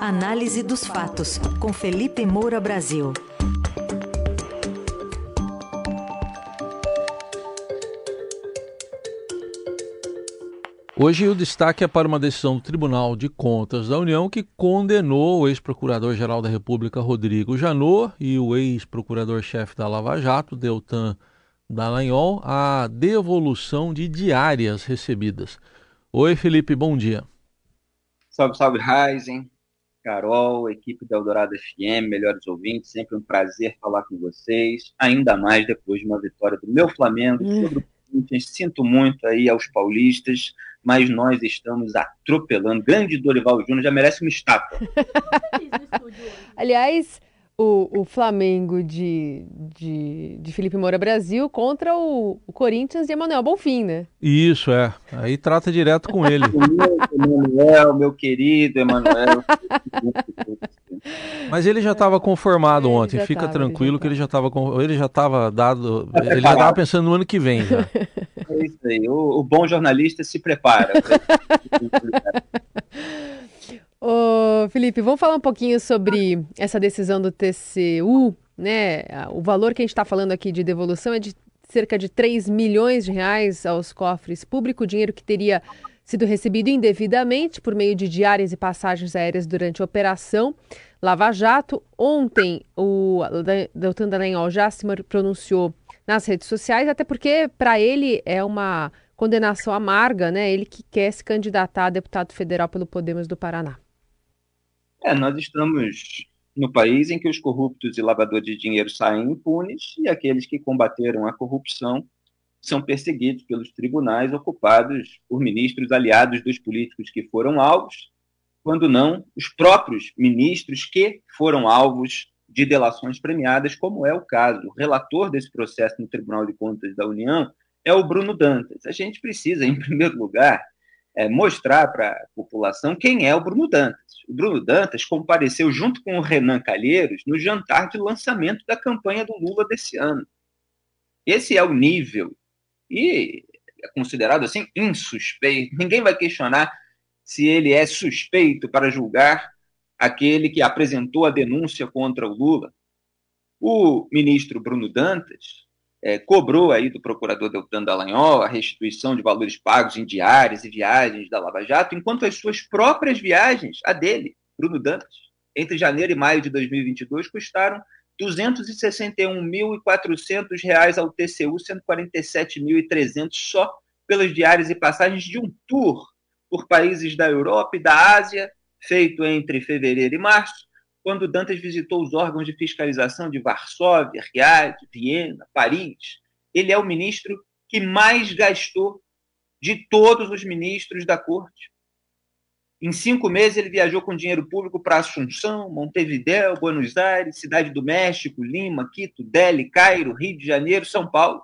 Análise dos fatos, com Felipe Moura Brasil. Hoje o destaque é para uma decisão do Tribunal de Contas da União que condenou o ex-procurador-geral da República, Rodrigo Janot, e o ex-procurador-chefe da Lava Jato, Deltan Dallagnol, à devolução de diárias recebidas. Oi, Felipe, bom dia. Salve, salve, Ryzen, Carol, equipe da Eldorado FM, melhores ouvintes, sempre um prazer falar com vocês, ainda mais depois de uma vitória do meu Flamengo hum. sobre o Corinthians. Sinto muito aí aos paulistas, mas nós estamos atropelando. Grande Dorival Júnior já merece uma estátua. Aliás, o, o Flamengo de, de, de, Felipe Moura Brasil contra o, o Corinthians de Emanuel Bonfim, né? Isso, é. Aí trata direto com ele. Emanuel, meu querido Emanuel. Mas ele já estava conformado ontem, fica tava, tranquilo ele que ele já estava ele já estava dado, ele já estava pensando no ano que vem já. É isso aí, o, o bom jornalista se prepara. Felipe, vamos falar um pouquinho sobre essa decisão do TCU, né? O valor que a gente está falando aqui de devolução é de cerca de 3 milhões de reais aos cofres públicos, dinheiro que teria sido recebido indevidamente por meio de diárias e passagens aéreas durante a operação Lava Jato. Ontem, o Deltan Dallagnol já se pronunciou nas redes sociais, até porque para ele é uma condenação amarga, né? Ele que quer se candidatar a deputado federal pelo Podemos do Paraná. É, nós estamos no país em que os corruptos e lavadores de dinheiro saem impunes e aqueles que combateram a corrupção são perseguidos pelos tribunais ocupados por ministros aliados dos políticos que foram alvos, quando não os próprios ministros que foram alvos de delações premiadas, como é o caso. O relator desse processo no Tribunal de Contas da União é o Bruno Dantas. A gente precisa, em primeiro lugar, é, mostrar para a população quem é o Bruno Dantas. O Bruno Dantas compareceu junto com o Renan Calheiros no jantar de lançamento da campanha do Lula desse ano. Esse é o nível e é considerado assim insuspeito. Ninguém vai questionar se ele é suspeito para julgar aquele que apresentou a denúncia contra o Lula. O ministro Bruno Dantas é, cobrou aí do procurador Deltan Dallagnol a restituição de valores pagos em diárias e viagens da Lava Jato, enquanto as suas próprias viagens, a dele, Bruno Dantas, entre janeiro e maio de 2022, custaram R$ 261.400 ao TCU, 147.300 só pelas diárias e passagens de um tour por países da Europa e da Ásia, feito entre fevereiro e março, quando Dantas visitou os órgãos de fiscalização de Varsóvia, Riad, Viena, Paris. Ele é o ministro que mais gastou de todos os ministros da corte. Em cinco meses, ele viajou com dinheiro público para Assunção, Montevidéu, Buenos Aires, Cidade do México, Lima, Quito, Delhi, Cairo, Rio de Janeiro, São Paulo.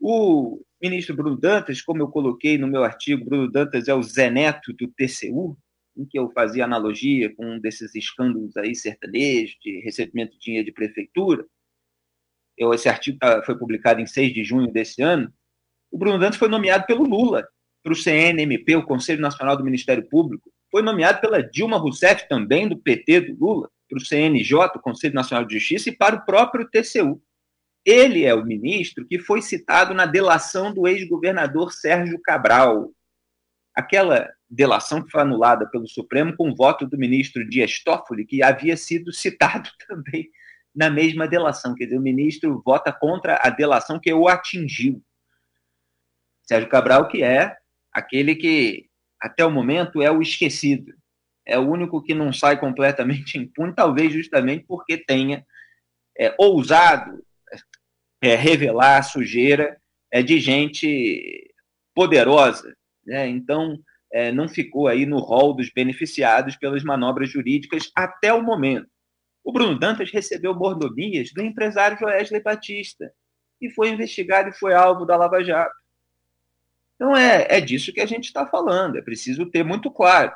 O ministro Bruno Dantas, como eu coloquei no meu artigo, Bruno Dantas é o Zé Neto do TCU, em que eu fazia analogia com um desses escândalos aí sertanejos de recebimento de dinheiro de prefeitura. Eu, esse artigo tá, foi publicado em 6 de junho desse ano. O Bruno Dantas foi nomeado pelo Lula para o CNMP, o Conselho Nacional do Ministério Público. Foi nomeado pela Dilma Rousseff, também do PT do Lula, para o CNJ, o Conselho Nacional de Justiça, e para o próprio TCU. Ele é o ministro que foi citado na delação do ex-governador Sérgio Cabral. Aquela delação que foi anulada pelo Supremo com voto do ministro Dias Toffoli, que havia sido citado também na mesma delação. Quer dizer, o ministro vota contra a delação que o atingiu. Sérgio Cabral, que é aquele que, até o momento, é o esquecido. É o único que não sai completamente impune, talvez justamente porque tenha é, ousado é, revelar a sujeira é, de gente poderosa. Né? Então, é, não ficou aí no rol dos beneficiados pelas manobras jurídicas até o momento. O Bruno Dantas recebeu mordomias do empresário Joesley Batista e foi investigado e foi alvo da Lava Jato. Então é, é disso que a gente está falando, é preciso ter muito claro.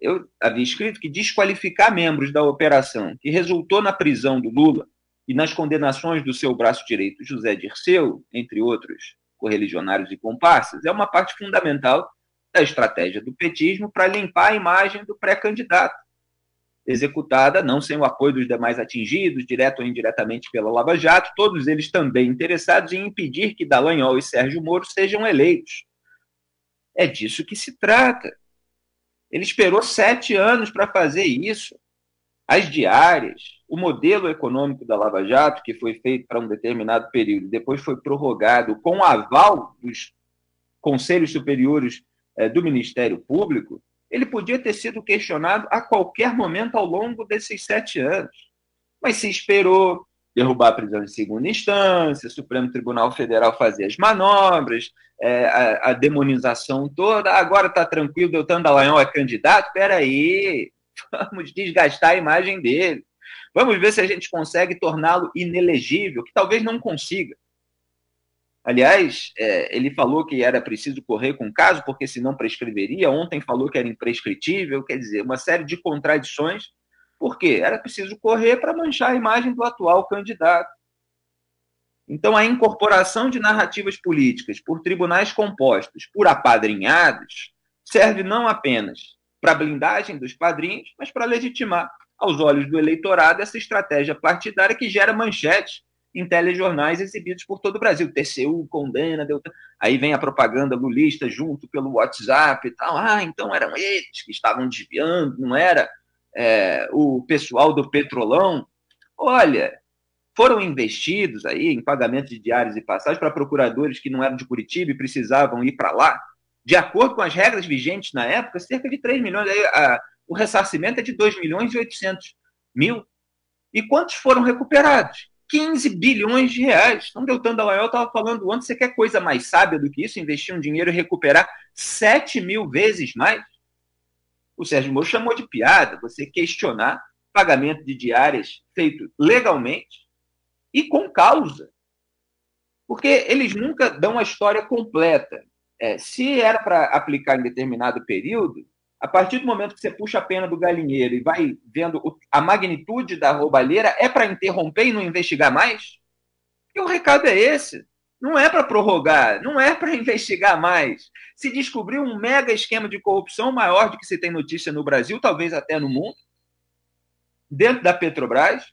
Eu havia escrito que desqualificar membros da operação que resultou na prisão do Lula e nas condenações do seu braço direito, José Dirceu, entre outros correligionários e comparsas, é uma parte fundamental da estratégia do petismo para limpar a imagem do pré-candidato, executada não sem o apoio dos demais atingidos, direto ou indiretamente pela Lava Jato, todos eles também interessados em impedir que Dallagnol e Sérgio Moro sejam eleitos. É disso que se trata. Ele esperou sete anos para fazer isso. As diárias, o modelo econômico da Lava Jato, que foi feito para um determinado período, depois foi prorrogado com aval dos conselhos superiores eh, do Ministério Público, ele podia ter sido questionado a qualquer momento ao longo desses sete anos. Mas se esperou derrubar a prisão em segunda instância, o Supremo Tribunal Federal fazer as manobras, é, a, a, demonização toda, agora está tranquilo, Deltan Dallagnol é candidato, espera aí, vamos desgastar a imagem dele. Vamos ver se a gente consegue torná-lo inelegível, que talvez não consiga. Aliás, é, ele falou que era preciso correr com o caso, porque senão prescreveria. Ontem falou que era imprescritível, quer dizer, uma série de contradições. Por quê? Era preciso correr para manchar a imagem do atual candidato. Então, a incorporação de narrativas políticas por tribunais compostos por apadrinhados serve não apenas para blindagem dos padrinhos, mas para legitimar, aos olhos do eleitorado, essa estratégia partidária que gera manchetes em telejornais exibidos por todo o Brasil. TCU condena, deu... aí vem a propaganda lulista junto pelo WhatsApp e tal. Ah, então eram eles que estavam desviando, não era é, o pessoal do Petrolão. Olha, foram investidos aí em pagamento de diários e passagens para procuradores que não eram de Curitiba e precisavam ir para lá. De acordo com as regras vigentes na época, cerca de 3 milhões. Aí, a, o ressarcimento é de 2 milhões e 800 mil. E quantos foram recuperados? 15 bilhões de reais. Então, Deltan Dallagnol estava falando antes, você quer coisa mais sábia do que isso? Investir um dinheiro e recuperar 7 mil vezes mais? O Sérgio Moro chamou de piada você questionar pagamento de diárias feito legalmente e com causa. Porque eles nunca dão a história completa. É, se era para aplicar em determinado período, a partir do momento que você puxa a pena do galinheiro e vai vendo a magnitude da roubalheira, é para interromper e não investigar mais? E o recado é esse. Não é para prorrogar, não é para investigar mais. Se descobriu um mega esquema de corrupção maior do que se tem notícia no Brasil, talvez até no mundo, dentro da Petrobras,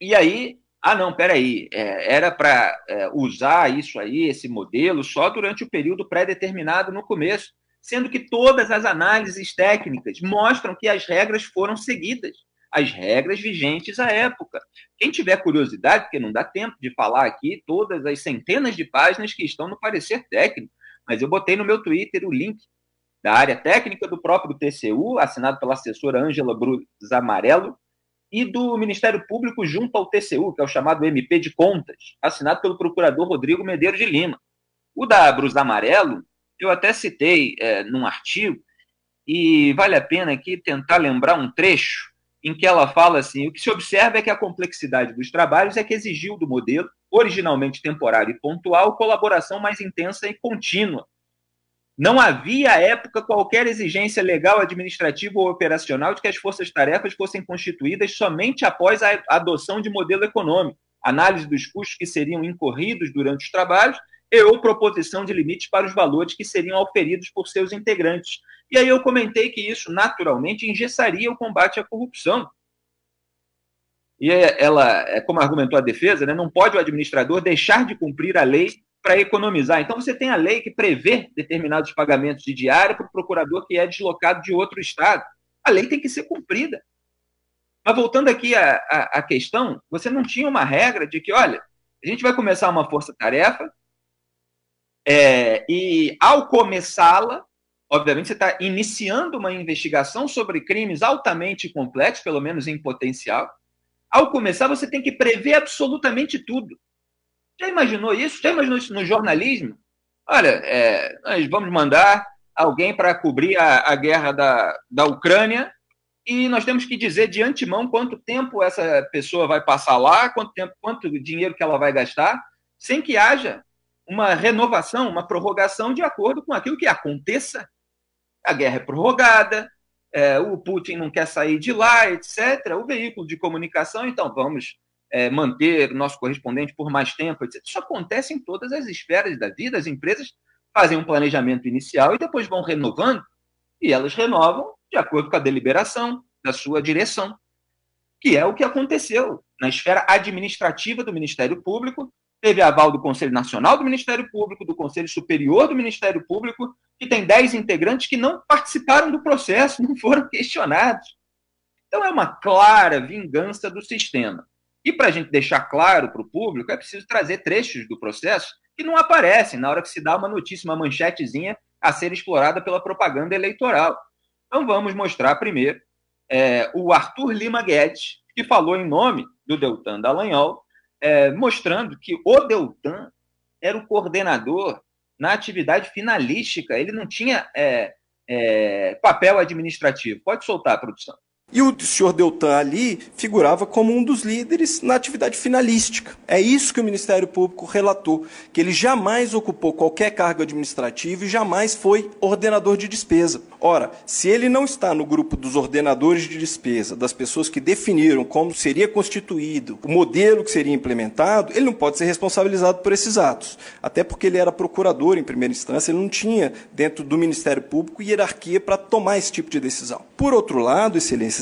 e aí, ah, não, peraí, é, era para é, usar isso aí, esse modelo, só durante o período pré-determinado no começo sendo que todas as análises técnicas mostram que as regras foram seguidas, as regras vigentes à época. Quem tiver curiosidade, porque não dá tempo de falar aqui todas as centenas de páginas que estão no parecer técnico, mas eu botei no meu Twitter o link da área técnica do próprio TCU, assinado pela assessora Ângela Bruz Amarelo, e do Ministério Público junto ao TCU, que é o chamado MP de Contas, assinado pelo procurador Rodrigo Medeiros de Lima. O da Bruz Amarelo eu até citei é, num artigo, e vale a pena aqui tentar lembrar um trecho em que ela fala assim: o que se observa é que a complexidade dos trabalhos é que exigiu do modelo, originalmente temporário e pontual, colaboração mais intensa e contínua. Não havia à época qualquer exigência legal, administrativa ou operacional de que as forças-tarefas fossem constituídas somente após a adoção de modelo econômico, análise dos custos que seriam incorridos durante os trabalhos e ou proposição de limites para os valores que seriam auferidos por seus integrantes. E aí eu comentei que isso, naturalmente, engessaria o combate à corrupção. E ela, é como argumentou a defesa, né, não pode o administrador deixar de cumprir a lei para economizar. Então, você tem a lei que prevê determinados pagamentos de diária para o procurador que é deslocado de outro estado. A lei tem que ser cumprida. Mas voltando aqui à, à, à questão, você não tinha uma regra de que, olha, a gente vai começar uma força-tarefa, é, e ao começá-la, obviamente você está iniciando uma investigação sobre crimes altamente complexos, pelo menos em potencial. Ao começar, você tem que prever absolutamente tudo. Já imaginou isso? Já imaginou isso no jornalismo? Olha, é, nós vamos mandar alguém para cobrir a, a guerra da, da Ucrânia e nós temos que dizer de antemão quanto tempo essa pessoa vai passar lá, quanto tempo, quanto dinheiro que ela vai gastar, sem que haja uma renovação, uma prorrogação de acordo com aquilo que aconteça. A guerra é prorrogada, é, o Putin não quer sair de lá, etc. O veículo de comunicação, então vamos é, manter o nosso correspondente por mais tempo, etc. Isso acontece em todas as esferas da vida, as empresas fazem um planejamento inicial e depois vão renovando, e elas renovam de acordo com a deliberação da sua direção, que é o que aconteceu na esfera administrativa do Ministério Público, teve aval do Conselho Nacional do Ministério Público, do Conselho Superior do Ministério Público, que tem dez integrantes que não participaram do processo, não foram questionados. Então é uma clara vingança do sistema. E para a gente deixar claro para o público, é preciso trazer trechos do processo que não aparecem na hora que se dá uma notícia, uma manchetezinha a ser explorada pela propaganda eleitoral. Então vamos mostrar primeiro é, o Arthur Lima Guedes, que falou em nome do Deltan Dallagnol, é, mostrando que o Deltan era o coordenador na atividade finalística, ele não tinha é, é, papel administrativo. Pode soltar, produção. E o senhor Deltan ali figurava como um dos líderes na atividade finalística. É isso que o Ministério Público relatou, que ele jamais ocupou qualquer cargo administrativo e jamais foi ordenador de despesa. Ora, se ele não está no grupo dos ordenadores de despesa, das pessoas que definiram como seria constituído, o modelo que seria implementado, ele não pode ser responsabilizado por esses atos. Até porque ele era procurador em primeira instância, ele não tinha dentro do Ministério Público hierarquia para tomar esse tipo de decisão. Por outro lado,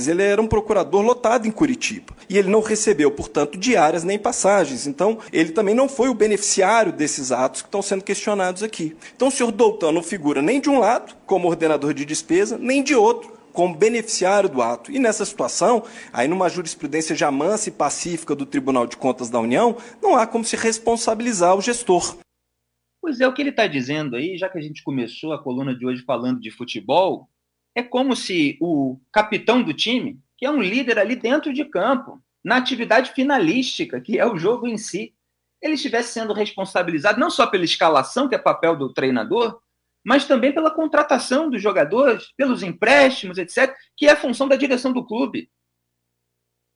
ele era um procurador lotado em Curitiba. E ele não recebeu, portanto, diárias nem passagens. Então, ele também não foi o beneficiário desses atos que estão sendo questionados aqui. Então, o senhor Doutan não figura nem de um lado, como ordenador de despesa, nem de outro, como beneficiário do ato. E nessa situação, aí numa jurisprudência já mansa e pacífica do Tribunal de Contas da União, não há como se responsabilizar o gestor. Pois é, o que ele está dizendo aí, já que a gente começou a coluna de hoje falando de futebol, é como se o capitão do time, que é um líder ali dentro de campo, na atividade finalística, que é o jogo em si, ele estivesse sendo responsabilizado não só pela escalação, que é papel do treinador, mas também pela contratação dos jogadores, pelos empréstimos, etc., que é a função da direção do clube.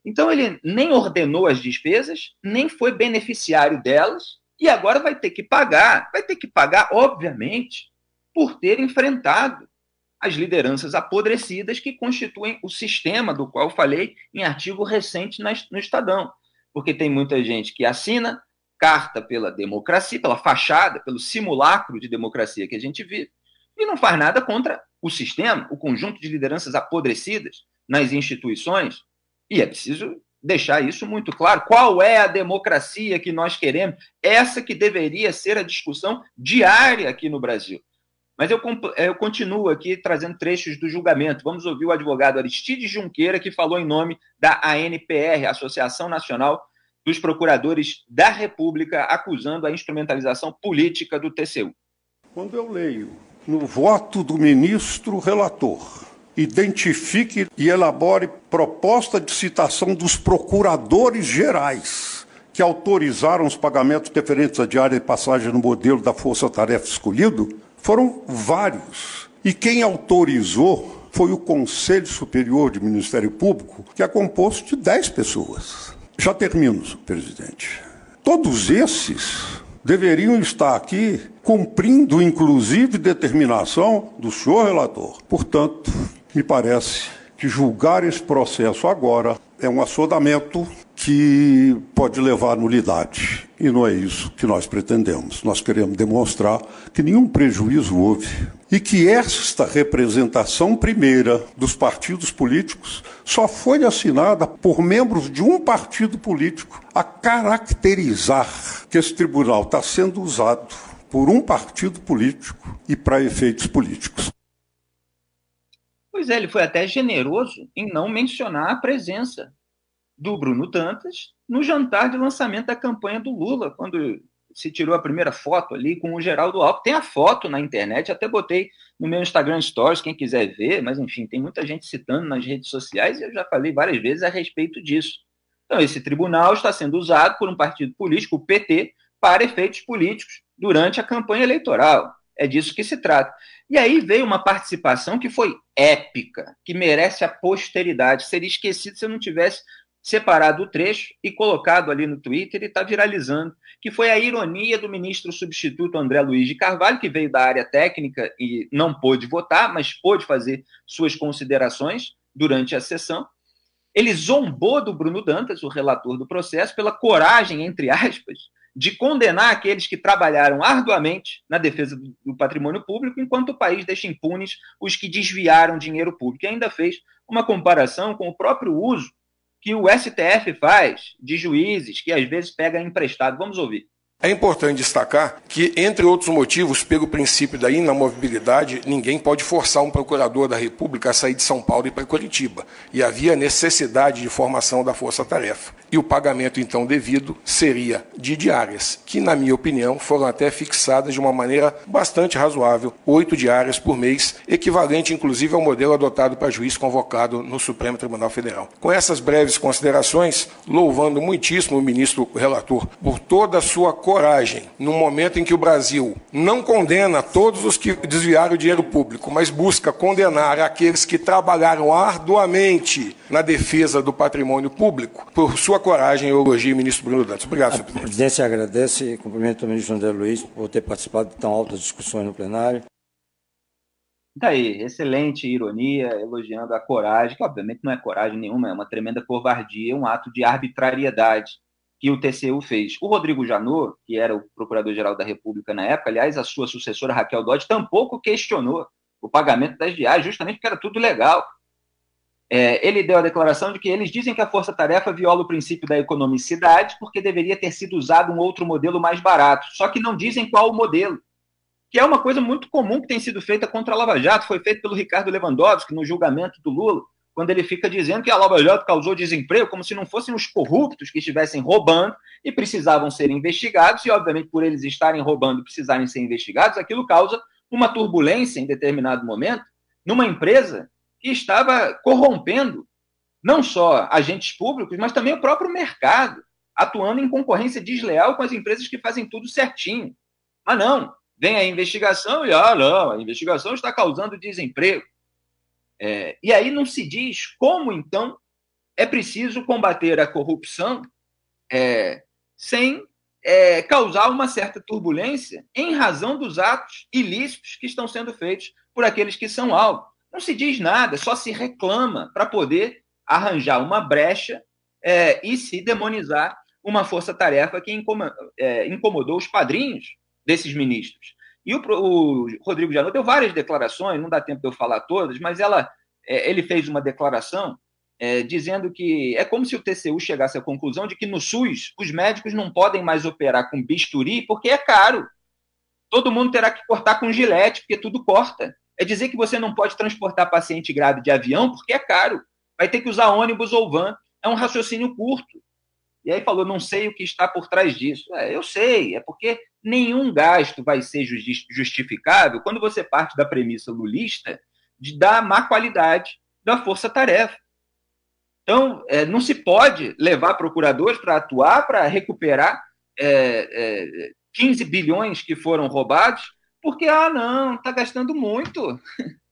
Então ele nem ordenou as despesas, nem foi beneficiário delas, e agora vai ter que pagar, vai ter que pagar, obviamente, por ter enfrentado as lideranças apodrecidas que constituem o sistema do qual falei em artigo recente no Estadão. Porque tem muita gente que assina carta pela democracia, pela fachada, pelo simulacro de democracia que a gente vive, e não faz nada contra o sistema, o conjunto de lideranças apodrecidas nas instituições. E é preciso deixar isso muito claro. Qual é a democracia que nós queremos? Essa que deveria ser a discussão diária aqui no Brasil. Mas eu, eu continuo aqui trazendo trechos do julgamento. Vamos ouvir o advogado Aristides Junqueira, que falou em nome da ANPR, Associação Nacional dos Procuradores da República, acusando a instrumentalização política do TCU. Quando eu leio no voto do ministro relator, identifique e elabore proposta de citação dos procuradores gerais que autorizaram os pagamentos deferentes à diária de passagem no modelo da força-tarefa escolhido, foram vários. E quem autorizou foi o Conselho Superior de Ministério Público, que é composto de 10 pessoas. Já termino, presidente. Todos esses deveriam estar aqui cumprindo, inclusive, determinação do senhor relator. Portanto, me parece que julgar esse processo agora é um assodamento que pode levar à nulidade. E não é isso que nós pretendemos. Nós queremos demonstrar que nenhum prejuízo houve e que esta representação primeira dos partidos políticos só foi assinada por membros de um partido político a caracterizar que esse tribunal está sendo usado por um partido político e para efeitos políticos. Pois é, ele foi até generoso em não mencionar a presença do Bruno Dantas no jantar de lançamento da campanha do Lula, quando se tirou a primeira foto ali com o Geraldo Alckmin. Tem a foto na internet, até botei no meu Instagram Stories, quem quiser ver, mas enfim, tem muita gente citando nas redes sociais e eu já falei várias vezes a respeito disso. Então, esse tribunal está sendo usado por um partido político, o PT, para efeitos políticos durante a campanha eleitoral. É disso que se trata. E aí veio uma participação que foi épica, que merece a posteridade. Seria esquecido se eu não tivesse separado o trecho e colocado ali no Twitter e está viralizando, que foi a ironia do ministro substituto André Luiz de Carvalho, que veio da área técnica e não pôde votar, mas pôde fazer suas considerações durante a sessão. Ele zombou do Bruno Dantas, o relator do processo, pela coragem, entre aspas, de condenar aqueles que trabalharam arduamente na defesa do patrimônio público, enquanto o país deixa impunes os que desviaram dinheiro público. E ainda fez uma comparação com o próprio uso que o STF faz de juízes que às vezes pega emprestado. Vamos ouvir. É importante destacar que, entre outros motivos, pelo princípio da inamovibilidade, ninguém pode forçar um procurador da República a sair de São Paulo e para Curitiba. E havia necessidade de formação da força-tarefa. E o pagamento, então, devido seria de diárias, que, na minha opinião, foram até fixadas de uma maneira bastante razoável, oito diárias por mês, equivalente, inclusive, ao modelo adotado para juiz convocado no Supremo Tribunal Federal. Com essas breves considerações, louvando muitíssimo o ministro relator por toda a sua coragem, no momento em que o Brasil não condena todos os que desviaram o dinheiro público, mas busca condenar aqueles que trabalharam arduamente na defesa do patrimônio público, por sua coragem, eu elogio o ministro Bruno Dantas. Obrigado, senhor presidente. A presidência agradece e cumprimento o ministro André Luiz por ter participado de tão altas discussões no plenário. Daí, tá excelente ironia, elogiando a coragem, que obviamente não é coragem nenhuma, é uma tremenda covardia, um ato de arbitrariedade que o TCU fez. O Rodrigo Janot, que era o Procurador-Geral da República na época, aliás, a sua sucessora Raquel Dodge, tampouco questionou o pagamento das viagens, justamente porque era tudo legal. É, ele deu a declaração de que eles dizem que a força-tarefa viola o princípio da economicidade porque deveria ter sido usado um outro modelo mais barato, só que não dizem qual o modelo, que é uma coisa muito comum que tem sido feita contra a Lava Jato, foi feito pelo Ricardo Lewandowski no julgamento do Lula, quando ele fica dizendo que a Lava Jato causou desemprego, como se não fossem os corruptos que estivessem roubando e precisavam ser investigados, e obviamente por eles estarem roubando e precisarem ser investigados, aquilo causa uma turbulência em determinado momento numa empresa que estava corrompendo não só agentes públicos, mas também o próprio mercado, atuando em concorrência desleal com as empresas que fazem tudo certinho. Mas não, vem a investigação e, ah, não, a investigação está causando desemprego. É, e aí não se diz como, então, é preciso combater a corrupção é, sem é, causar uma certa turbulência em razão dos atos ilícitos que estão sendo feitos por aqueles que são alvo. Não se diz nada, só se reclama para poder arranjar uma brecha é, e se demonizar uma força-tarefa que é, incomodou os padrinhos desses ministros. E o, o Rodrigo Janot deu várias declarações, não dá tempo de eu falar todas, mas ela, é, ele fez uma declaração é, dizendo que é como se o TCU chegasse à conclusão de que no SUS os médicos não podem mais operar com bisturi porque é caro. Todo mundo terá que cortar com gilete, porque tudo corta. É dizer que você não pode transportar paciente grave de avião porque é caro. Vai ter que usar ônibus ou van. É um raciocínio curto. E aí falou, não sei o que está por trás disso. É, eu sei, é porque nenhum gasto vai ser justificável quando você parte da premissa lulista de dar má qualidade da força-tarefa. Então, é, não se pode levar procuradores para atuar para recuperar é, é, 15 bilhões que foram roubados, porque, ah, não, está gastando muito.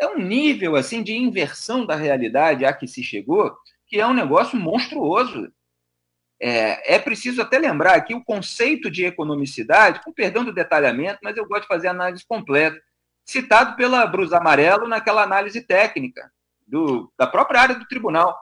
É um nível assim de inversão da realidade a que se chegou, que é um negócio monstruoso. É, é, preciso até lembrar aqui o conceito de economicidade, com perdão do detalhamento, mas eu gosto de fazer análise completa, citado pela Brus Amarelo naquela análise técnica do, da própria área do tribunal.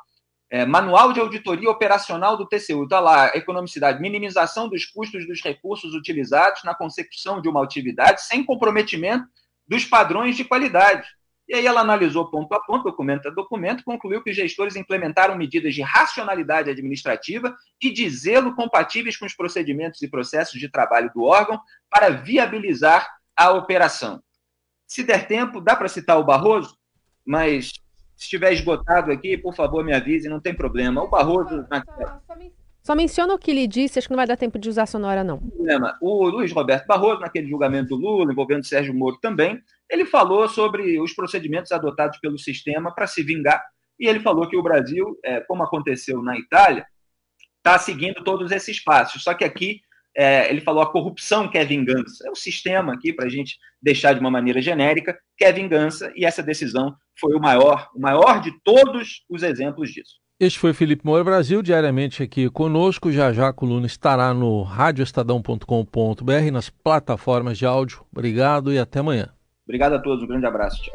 É, Manual de Auditoria Operacional do TCU. Está lá, economicidade, minimização dos custos dos recursos utilizados na consecução de uma atividade sem comprometimento dos padrões de qualidade. E aí ela analisou ponto a ponto, documento a documento, concluiu que os gestores implementaram medidas de racionalidade administrativa e de zelo compatíveis com os procedimentos e processos de trabalho do órgão para viabilizar a operação. Se der tempo, dá para citar o Barroso, mas se estiver esgotado aqui, por favor, me avise, não tem problema. O Barroso. Só menciona o que ele disse, acho que não vai dar tempo de usar sonora, não. O Luiz Roberto Barroso, naquele julgamento do Lula, envolvendo Sérgio Moro também, ele falou sobre os procedimentos adotados pelo sistema para se vingar, e ele falou que o Brasil, é, como aconteceu na Itália, está seguindo todos esses passos. Só que aqui é, ele falou a corrupção quer vingança. É o sistema aqui, para a gente deixar de uma maneira genérica, quer vingança, e essa decisão foi o maior, o maior de todos os exemplos disso. Este foi Felipe Moura Brasil, diariamente aqui conosco. Já já a coluna estará no radioestadão.com.br, nas plataformas de áudio. Obrigado e até amanhã. Obrigado a todos, um grande abraço. Tchau.